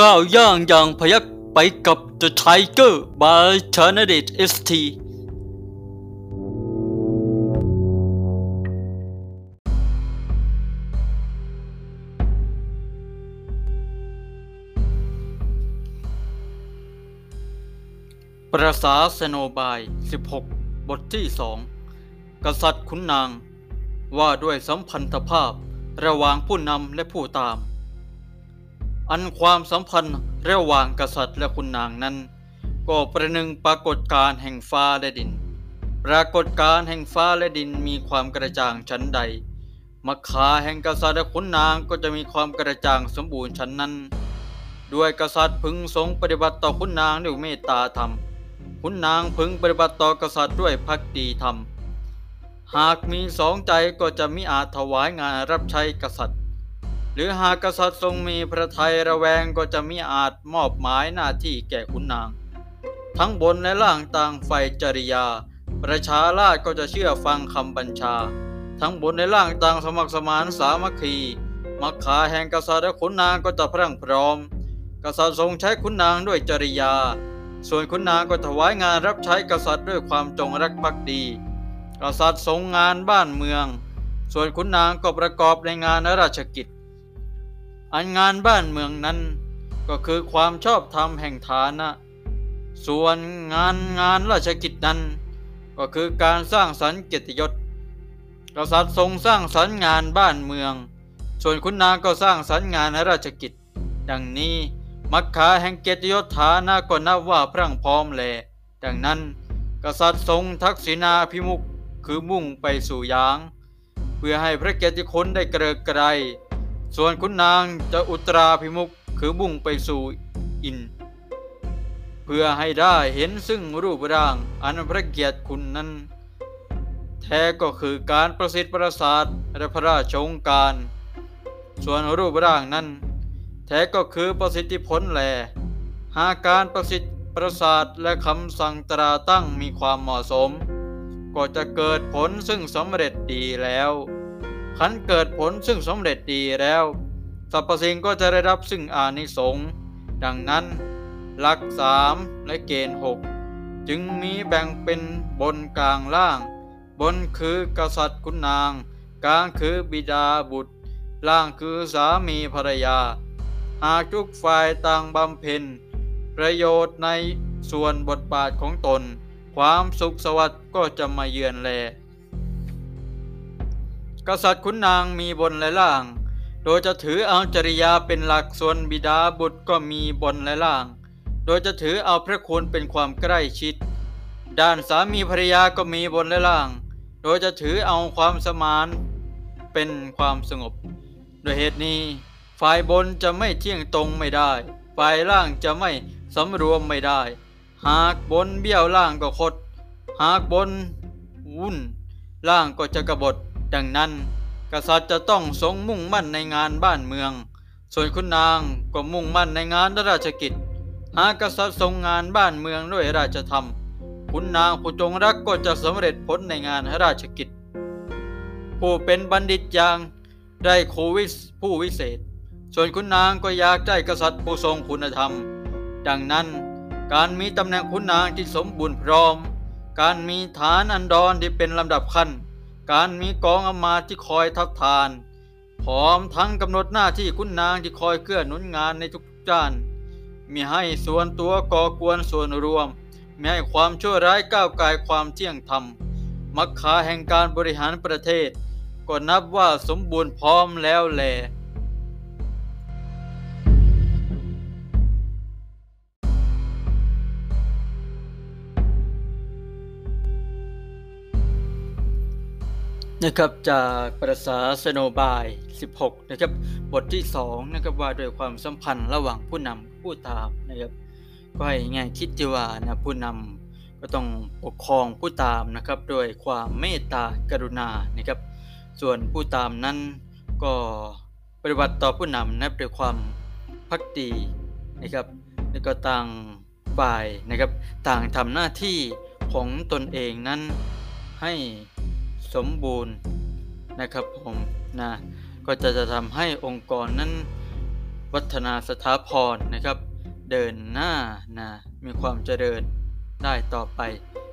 ก้าวย่างอย่างพยักไปกับ The Tiger by c h a n a d i t ST ประสาสโนบาย 16 บทที่สองกษัตริย์ขุนนาง ว่าด้วยสัมพันธภาพระหว่างผู้นำและผู้ตาม อันความสัมพันธ์ระหว่างกษัตริย์และคุณนางนั้น ก็ประหนึ่งปรากฏการแห่งฟ้าและดิน ปรากฏการแห่งฟ้าและดินมีความกระจ่างชั้นใดมัคคาแห่งกษัตริย์และขุนนางก็จะมีความกระจ่างสมบูรณ์ชั้นนั้น ด้วยกษัตริย์พึงทรงปฏิบัติต่อขุนนางด้วยเมตตาธรรมขุนนางพึงปฏิบัติต่อกษัตริย์ด้วยภักดีธรรม หากมีสองใจก็จะมิอาจถวายงานรับใช้กษัตริย์ หรือหากกษัตริย์ทรงมีพระทัยระแวงก็จะมิอาจมอบหมายหน้าที่แก่ขุนนาง ทั้งบนและล่างต่างไฟจริยา ประชาราชก็จะเชื่อฟังคำบัญชา ทั้งบนและล่างต่างสมัครสมานสามัคคีมักขาแห่งกษัตริย์และขุนนางก็จะพรั่งพร้อม กษัตริย์ทรงใช้ขุนนางด้วยจริยา ส่วนขุนนางก็ถวายงานรับใช้กษัตริย์ด้วยความจงรักภักดี กษัตริย์ทรงงานบ้านเมือง ส่วนขุนนางก็ประกอบในงานราชกิจ อันงานบ้านเมืองนั้น ก็คือความชอบธรรมแห่งฐานะ ส่วนงานงานราชกิจนั้น ก็คือการสร้างสรรค์เกียรติยศ กษัตริย์ทรงสร้างสรรค์งานบ้านเมือง ส่วนขุนนางก็สร้างสรรค์งานราชกิจ ดังนี้มักขาแห่งเกียรติยศฐานะก็นับว่าพรั่งพร้อมแล ดังนั้น กษัตริย์ทรงทักษิณาพิมุขคือมุ่งไปสู่ยาง เพื่อให้พระเกียรติคุณได้เกริกไกร ส่วนขุนนางจะอุตราพิมุขคือมุ่งไปสู่อิน เพื่อให้ได้เห็นซึ่งรูปร่างอันพระเกียรติคุณนั้น แท้ก็คือการประสิทธิ์ประสาทและพระราชองการ ส่วนรูปร่างนั้น แท้ก็คือประสิทธิผลแล หากการประสิทธิประสาทและคำสั่งตราตั้งมีความเหมาะสม ก็จะเกิดผลซึ่งสำเร็จดีแล้ว ขันเกิดผลซึ่งสำเร็จดีแล้วสรรพสิ่งก็จะได้รับซึ่งอานิสงส์ดังนั้นหลักสามและเกณฑ์หกจึงมีแบ่งเป็นบนกลางล่าง บนคือกษัตริย์คุณนาง กลางคือบิดาบุตร ล่างคือสามีภรรยา หากทุกฝ่ายต่างบำเพ็ญ ประโยชน์ในส่วนบทบาทของตน ความสุขสวัสดิ์ก็จะมาเยือนแล กษัตริย์ขุนนางมีบนและล่าง โดยจะถือเอาจริยาเป็นหลักส่วนบิดาบุตรก็มีบนและล่าง โดยจะถือเอาพระคุณเป็นความใกล้ชิด ด้านสามีภรรยาก็มีบนและล่าง โดยจะถือเอาความสมานเป็นความสงบ โดยเหตุนี้ ฝ่ายบนจะไม่เที่ยงตรงไม่ได้ ฝ่ายล่างจะไม่สำรวมไม่ได้ หากบนเบี้ยวล่างก็คด หากบน วุ่น ล่างก็จะกระบฏ ดังนั้นกษัตริย์จะต้องทรงมุ่งมั่นในงานบ้านเมือง ส่วนคุณนางก็มุ่งมั่นในงานราชกิจ หากกษัตริย์ทรงงานบ้านเมืองด้วยราชธรรม คุณนางผู้จงรักก็จะสำเร็จผลในงานราชกิจ ผู้เป็นบัณฑิตอย่างได้โควิสผู้วิเศษ ส่วนคุณนางก็อยากได้กษัตริย์ผู้ทรงคุณธรรม ดังนั้นการมีตำแหน่งคุณนางที่สมบูรณ์พร้อม การมีฐานอันดรที่เป็นลำดับขั้น การมีกองอำมาตย์ที่คอยทับทาน พร้อมทั้งกำหนดหน้าที่คุณนางที่คอยเกื้อหนุนงานในทุกด้าน มีให้ส่วนตัวก่อกวนส่วนรวมมีให้ความชั่วร้ายก้าวไกลความเที่ยงธรรม มักขาแห่งการบริหารประเทศ ก็นับว่าสมบูรณ์พร้อมแล้วแหล นะครับจากประษาสโนบาย 16 นะครับ บทที่ 2 นะครับว่าโดยความสัมพันธ์ระหว่างผู้นำผู้ตามนะครับก็ให้ง่ายคิดที่ว่านะผู้นำก็ต้องปกครองผู้ตามนะครับโดยความเมตตากรุณานะครับ ส่วนผู้ตามนั้นก็ปฏิบัติต่อผู้นำนะด้วยความพักดีนะครับแล้วก็ต่างฝ่ายนะครับ ต่างทำหน้าที่ของตนเองนั้นให้ สมบูรณ์นะครับผมนะก็จะจะทำให้องค์กรนั้นวัฒนาสถาพรนะครับ เดินหน้านะมีความเจริญได้ต่อไป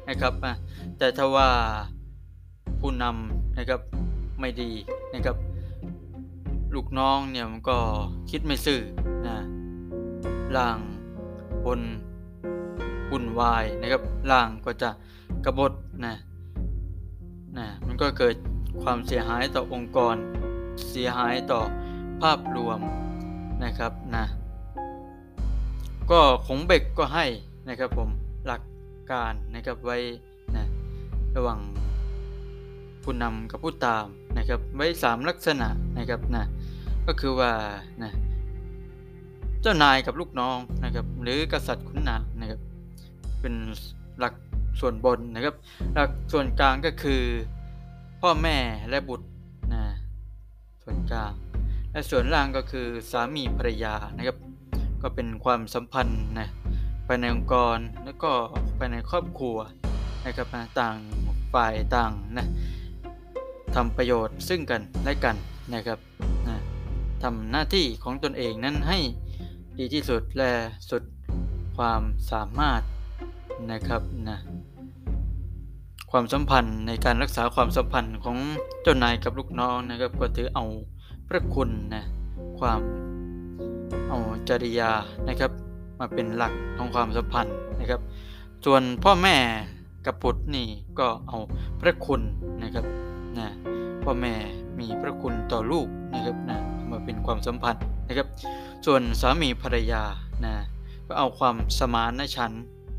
นะครับแต่ถ้าว่าผู้นำนะครับไม่ดีนะครับ ลูกน้องเนี่ยมันก็คิดไม่ซื่อนะล่างบนวุ่นวายนะครับล่างก็จะกบฏนะ นะมันก็เกิดความเสียหายต่อองค์กร เสียหายต่อภาพรวมนะครับนะก็ของเบกก็ให้นะครับผมหลักการนะครับไว้นะระหว่างผู้นำกับผู้ตามนะครับไว้สามลักษณะนะครับนะก็คือว่านะเจ้านายกับลูกน้องนะครับหรือกษัตริย์ขุนนางนะครับเป็นหลัก ส่วนบนนะครับ หลักส่วนกลางก็คือ พ่อแม่และบุตรนะส่วนกลาง และส่วนล่างก็คือสามีภรรยานะครับ ก็เป็นความสัมพันธ์นะภายในองค์กรแล้วก็ภายในครอบครัวนะครับต่างฝ่ายต่างนะทำประโยชน์ซึ่งกันและกันนะครับนะทำหน้าที่ของตนเองนั้นให้ดีที่สุดและสุดความสามารถ นะครับนะความสัมพันธ์ในการรักษาความสัมพันธ์ของเจ้านายกับลูกน้องนะครับ ก็ถือเอาพระคุณนะความเอาจริยานะครับ มาเป็นหลักของความสัมพันธ์นะครับ ส่วนพ่อแม่กับบุตรนี่ก็เอาพระคุณนะครับนะพ่อแม่มีพระคุณต่อลูกนะครับนะมาเป็นความสัมพันธ์นะครับ ส่วนสามีภรรยานะก็เอาความสมานฉัน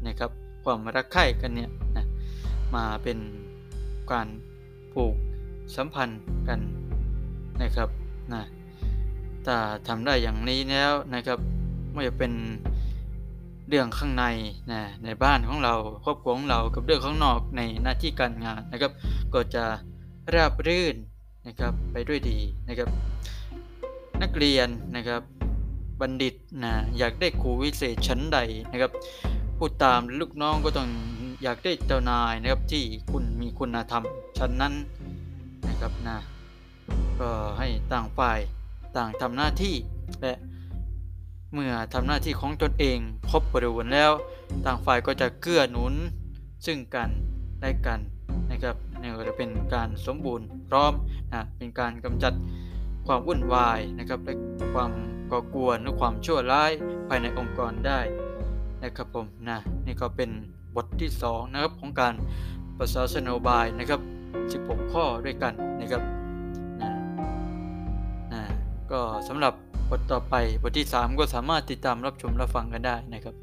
นะครับ ความรักใคร่กันเนี่ยนะมาเป็นการผูกสัมพันธ์กันนะครับนะถ้าทำได้อย่างนี้แล้วนะครับไม่ว่าจะเป็นเรื่องข้างในนะในบ้านของเราครอบครัวของเรากับเรื่องข้างนอกในหน้าที่การงานนะครับ ก็จะราบรื่นนะครับไปด้วยดีนะครับ นักเรียนนะครับบัณฑิตนะอยากได้ครูวิเศษชั้นใดนะครับ ผู้ตามลูกน้องก็ต้องอยากได้เจ้านายนะครับที่คุณมีคุณธรรมชั้นนั้นนะครับนะก็ให้ต่างฝ่ายต่างทำหน้าที่และเมื่อทำหน้าที่ของตนเองครบบริบูรณ์แล้ว ต่างฝ่ายก็จะเกื้อหนุนซึ่งกันและกันนะครับนี่ก็จะเป็นการสมบูรณ์พร้อมนะเป็นการกำจัดความวุ่นวายนะครับและความก่อกวนหรือความชั่วร้ายภายในองค์กรได้ นะครับผมนะนี่ก็เป็นบทที่2นะครับของการภาษาสนบายนะครับ 16 ข้อด้วยกันนะครับนะนะก็สำหรับบทต่อไปบทที่ 3 ก็สามารถติดตามรับชมรับฟังกันได้นะครับ